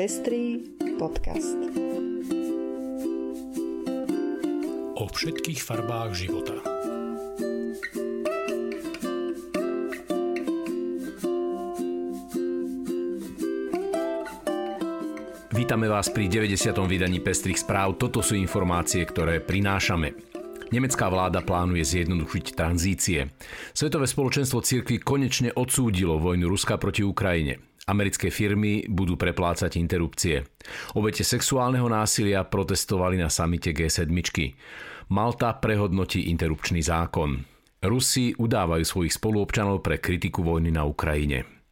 Pestrý podcast. O všetkých farbách života. Vítame vás pri 90. vydaní Pestrých správ. Toto sú informácie, ktoré prinášame. Nemecká vláda plánuje zjednodušiť tranzície. Svetové spoločenstvo cirkvi konečne odsúdilo vojnu Ruska proti Ukrajine. Americké firmy budú preplácať interrupcie. Obete sexuálneho násilia protestovali na samite G7. Malta prehodnotí interrupčný zákon. Rusi udávajú svojich spoluobčanov pre kritiku vojny na Ukrajine.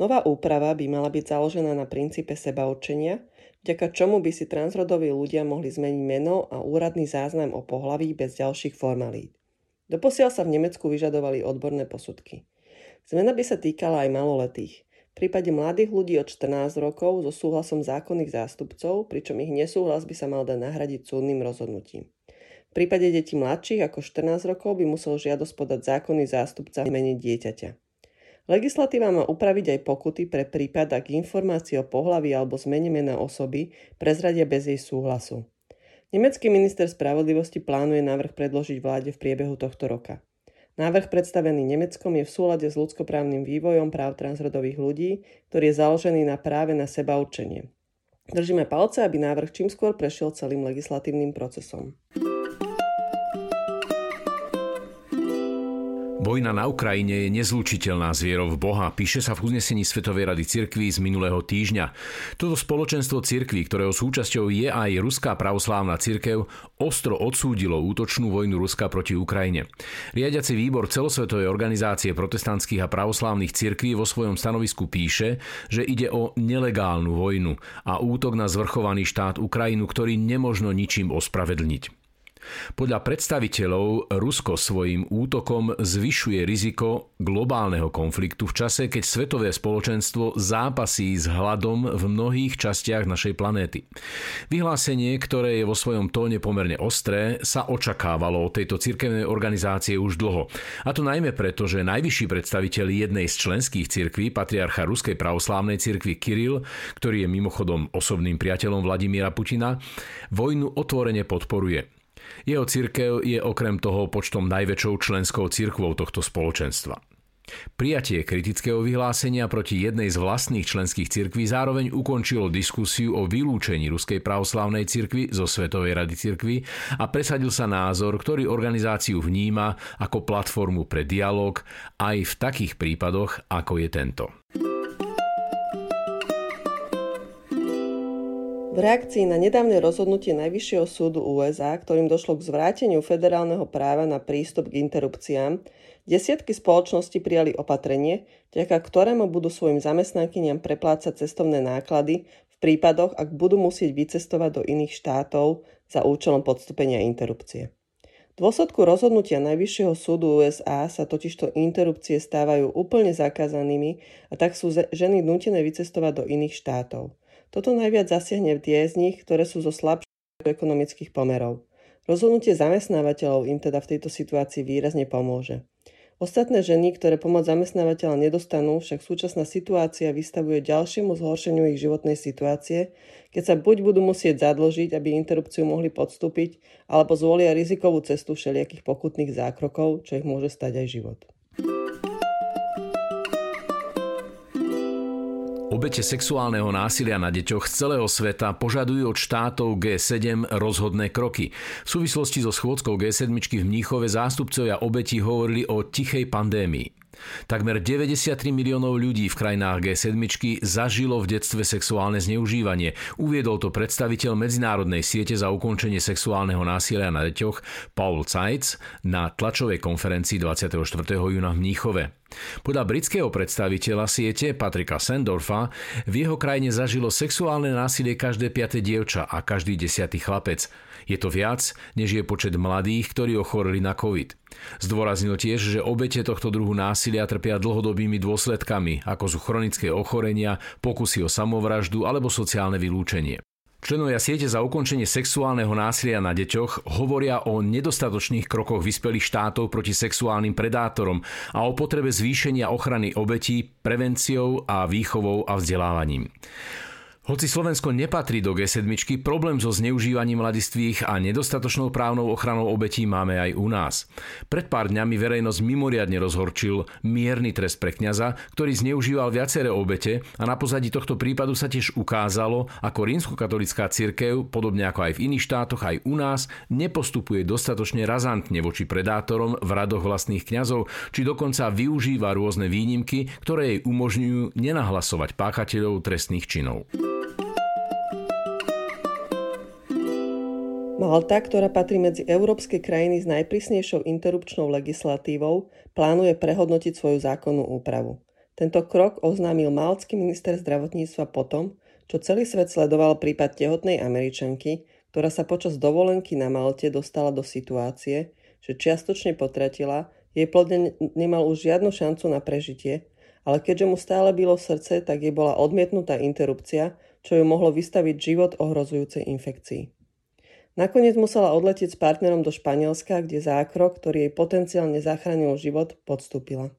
Nová úprava by mala byť založená na princípe sebaurčenia, vďaka čomu by si transrodoví ľudia mohli zmeniť meno a úradný záznam o pohlaví bez ďalších formalít. Doposiaľ sa v Nemecku vyžadovali odborné posudky. Zmena by sa týkala aj maloletých. V prípade mladých ľudí od 14 rokov so súhlasom zákonných zástupcov, pričom ich nesúhlas by sa mal dať nahradiť súdnym rozhodnutím. V prípade detí mladších ako 14 rokov by musel žiadosť podať zákonný zástupca v mene dieťaťa. Legislatíva má upraviť aj pokuty pre prípad, ak informácie o pohlaví alebo zmene mena osoby prezradia bez jej súhlasu. Nemecký minister spravodlivosti plánuje návrh predložiť vláde v priebehu tohto roka. Návrh predstavený Nemeckom je v súlade s ľudskoprávnym vývojom práv transrodových ľudí, ktorý je založený na práve na seba určenie. Držíme palce, aby návrh čím skôr prešiel celým legislatívnym procesom. Vojna na Ukrajine je nezlučiteľná s vierou v Boha, píše sa v uznesení Svetovej rady cirkví z minulého týždňa. Toto spoločenstvo cirkví, ktorého súčasťou je aj Ruská pravoslávna cirkev, ostro odsúdilo útočnú vojnu Ruska proti Ukrajine. Riadiaci výbor celosvetovej organizácie protestantských a pravoslávnych cirkví vo svojom stanovisku píše, že ide o nelegálnu vojnu a útok na zvrchovaný štát Ukrajinu, ktorý nemožno ničím ospravedlniť. Podľa predstaviteľov Rusko svojim útokom zvyšuje riziko globálneho konfliktu v čase, keď svetové spoločenstvo zápasí s hladom v mnohých častiach našej planéty. Vyhlásenie, ktoré je vo svojom tóne pomerne ostré, sa očakávalo od tejto cirkevnej organizácie už dlho. A to najmä preto, že najvyšší predstaviteľ jednej z členských cirkví, patriarcha Ruskej pravoslávnej cirkvi Kiril, ktorý je mimochodom osobným priateľom Vladimíra Putina, vojnu otvorene podporuje. Jeho cirkev je okrem toho počtom najväčšou členskou cirkvou tohto spoločenstva. Prijatie kritického vyhlásenia proti jednej z vlastných členských cirkví zároveň ukončilo diskusiu o vylúčení Ruskej pravoslavnej cirkvi zo Svetovej rady cirkvi a presadil sa názor, ktorý organizáciu vníma ako platformu pre dialog aj v takých prípadoch, ako je tento. V reakcii na nedávne rozhodnutie Najvyššieho súdu USA, ktorým došlo k zvráteniu federálneho práva na prístup k interrupciám, desiatky spoločností prijali opatrenie, vďaka ktorému budú svojim zamestnankyniam preplácať cestovné náklady v prípadoch, ak budú musieť vycestovať do iných štátov za účelom podstúpenia interrupcie. V dôsledku rozhodnutia Najvyššieho súdu USA sa totižto interrupcie stávajú úplne zakázanými a tak sú ženy nutené vycestovať do iných štátov. Toto najviac zasiahne tie z nich, ktoré sú zo slabších ekonomických pomerov. Rozhodnutie zamestnávateľov im teda v tejto situácii výrazne pomôže. Ostatné ženy, ktoré pomoc zamestnávateľa nedostanú, však súčasná situácia vystavuje ďalšiemu zhoršeniu ich životnej situácie, keď sa buď budú musieť zadložiť, aby interrupciu mohli podstúpiť, alebo zvolia rizikovú cestu všelijakých pokutných zákrokov, čo ich môže stať aj život. Obete sexuálneho násilia na deťoch z celého sveta požadujú od štátov G7 rozhodné kroky. V súvislosti so schôdzkou G7 v Mníchove zástupcovia obeti hovorili o tichej pandémii. Takmer 93 miliónov ľudí v krajinách G7 zažilo v detstve sexuálne zneužívanie. Uviedol to predstaviteľ Medzinárodnej siete za ukončenie sexuálneho násilia na deťoch Paul Zeitz na tlačovej konferencii 24. júna v Mníchove. Podľa britského predstaviteľa siete Patrika Sandorfa v jeho krajine zažilo sexuálne násilie každé piate dievča a každý desiatý chlapec. Je to viac, než je počet mladých, ktorí ochoreli na COVID. Zdôraznil tiež, že obete tohto druhu násilia trpia dlhodobými dôsledkami, ako sú chronické ochorenia, pokusy o samovraždu alebo sociálne vylúčenie. Členovia siete za ukončenie sexuálneho násilia na deťoch hovoria o nedostatočných krokoch vyspelých štátov proti sexuálnym predátorom a o potrebe zvýšenia ochrany obetí prevenciou a výchovou a vzdelávaním. Hoci Slovensko nepatrí do G7, problém so zneužívaním mladistvých a nedostatočnou právnou ochranou obetí máme aj u nás. Pred pár dňami verejnosť mimoriadne rozhorčil mierny trest pre kňaza, ktorý zneužíval viaceré obete a na pozadí tohto prípadu sa tiež ukázalo, ako rímskokatolická cirkev, podobne ako aj v iných štátoch, aj u nás, nepostupuje dostatočne razantne voči predátorom v radoch vlastných kňazov, či dokonca využíva rôzne výnimky, ktoré jej umožňujú nenahlasovať páchateľov trestných činov. Malta, ktorá patrí medzi európske krajiny s najprísnejšou interrupčnou legislatívou, plánuje prehodnotiť svoju zákonnú úpravu. Tento krok oznámil maltský minister zdravotníctva potom, čo celý svet sledoval prípad tehotnej Američanky, ktorá sa počas dovolenky na Malte dostala do situácie, že čiastočne potratila, jej plod nemal už žiadnu šancu na prežitie, ale keďže mu stále bylo srdce, tak jej bola odmietnutá interrupcia, čo ju mohlo vystaviť život ohrozujúcej infekcii. Nakoniec musela odletieť s partnerom do Španielska, kde zákrok, ktorý jej potenciálne zachránil život, podstúpila.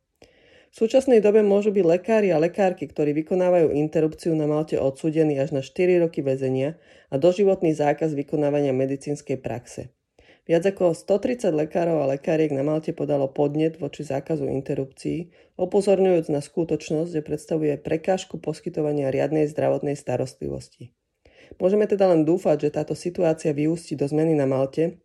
V súčasnej dobe môžu byť lekári a lekárky, ktorí vykonávajú interrupciu na Malte odsúdení až na 4 roky väzenia a doživotný zákaz vykonávania medicínskej praxe. Viac ako 130 lekárov a lekáriek na Malte podalo podnet voči zákazu interrupcií, upozorňujúc na skutočnosť, že predstavuje prekážku poskytovania riadnej zdravotnej starostlivosti. Môžeme teda len dúfať, že táto situácia vyústi do zmeny na Malte,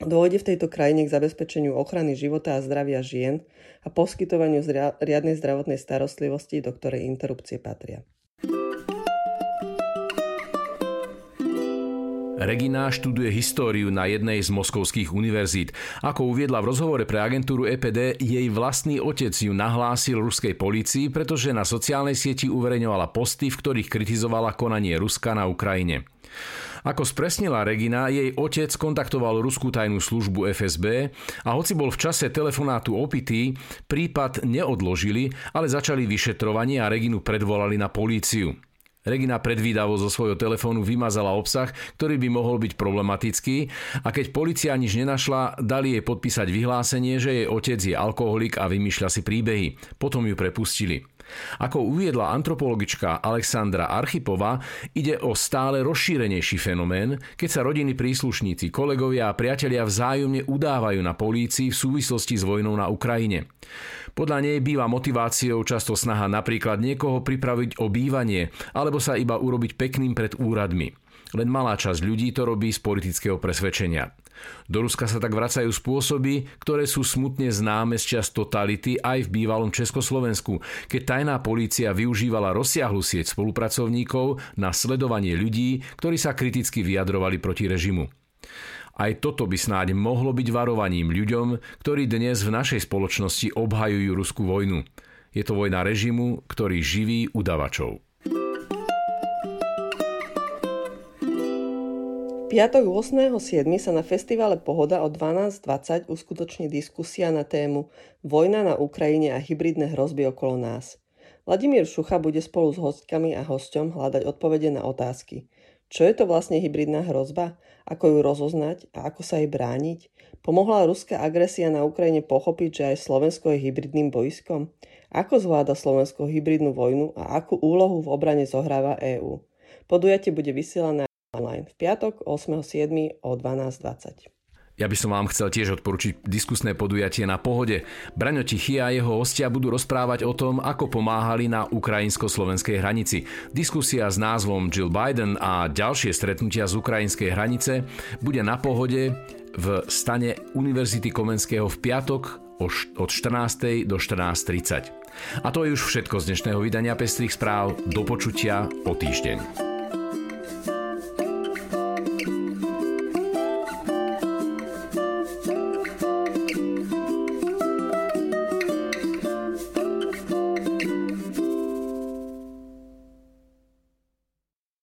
dôjde v tejto krajine k zabezpečeniu ochrany života a zdravia žien a poskytovaniu riadnej zdravotnej starostlivosti, do ktorej interrupcie patria. Regina študuje históriu na jednej z moskovských univerzít. Ako uviedla v rozhovore pre agentúru EPD, jej vlastný otec ju nahlásil ruskej policii, pretože na sociálnej sieti uverejňovala posty, v ktorých kritizovala konanie Ruska na Ukrajine. Ako spresnila Regina, jej otec kontaktoval ruskú tajnú službu FSB a hoci bol v čase telefonátu opitý, prípad neodložili, ale začali vyšetrovanie a Reginu predvolali na políciu. Regina predvídavo zo svojho telefónu vymazala obsah, ktorý by mohol byť problematický a keď policia nič nenašla, dali jej podpísať vyhlásenie, že jej otec je alkoholik a vymýšľa si príbehy. Potom ju prepustili. Ako uviedla antropologička Alexandra Archipová, ide o stále rozšírenejší fenomén, keď sa rodiny príslušníci, kolegovia a priatelia vzájomne udávajú na polícii v súvislosti s vojnou na Ukrajine. Podľa nej býva motiváciou často snaha napríklad niekoho pripraviť o bývanie alebo sa iba urobiť pekným pred úradmi. Len malá časť ľudí to robí z politického presvedčenia. Do Ruska sa tak vracajú spôsoby, ktoré sú smutne známe z čas totality aj v bývalom Československu, keď tajná polícia využívala rozsiahlu sieť spolupracovníkov na sledovanie ľudí, ktorí sa kriticky vyjadrovali proti režimu. Aj toto by snáď mohlo byť varovaním ľuďom, ktorí dnes v našej spoločnosti obhajujú ruskú vojnu. Je to vojna režimu, ktorý živí udavačov. Piatok 8.7. sa na festivale Pohoda o 12.20 uskutoční diskusia na tému Vojna na Ukrajine a hybridné hrozby okolo nás. Vladimír Šucha bude spolu s hostkami a hosťom hľadať odpovede na otázky. Čo je to vlastne hybridná hrozba? Ako ju rozoznať a ako sa jej brániť? Pomohla ruská agresia na Ukrajine pochopiť, že aj Slovensko je hybridným bojskom? Ako zvláda Slovensko hybridnú vojnu a akú úlohu v obrane zohráva EÚ? Podujatie bude vysielané online v piatok 8.7. o 12.20. Ja by som vám chcel tiež odporučiť diskusné podujatie na pohode. Braňo Tichy a jeho hostia budú rozprávať o tom, ako pomáhali na ukrajinsko-slovenskej hranici. Diskusia s názvom Jill Biden a ďalšie stretnutia z ukrajinskej hranice bude na pohode v stane Univerzity Komenského v piatok od 14. do 14.30. A to je už všetko z dnešného vydania Pestrých správ. Do počutia o týždeň.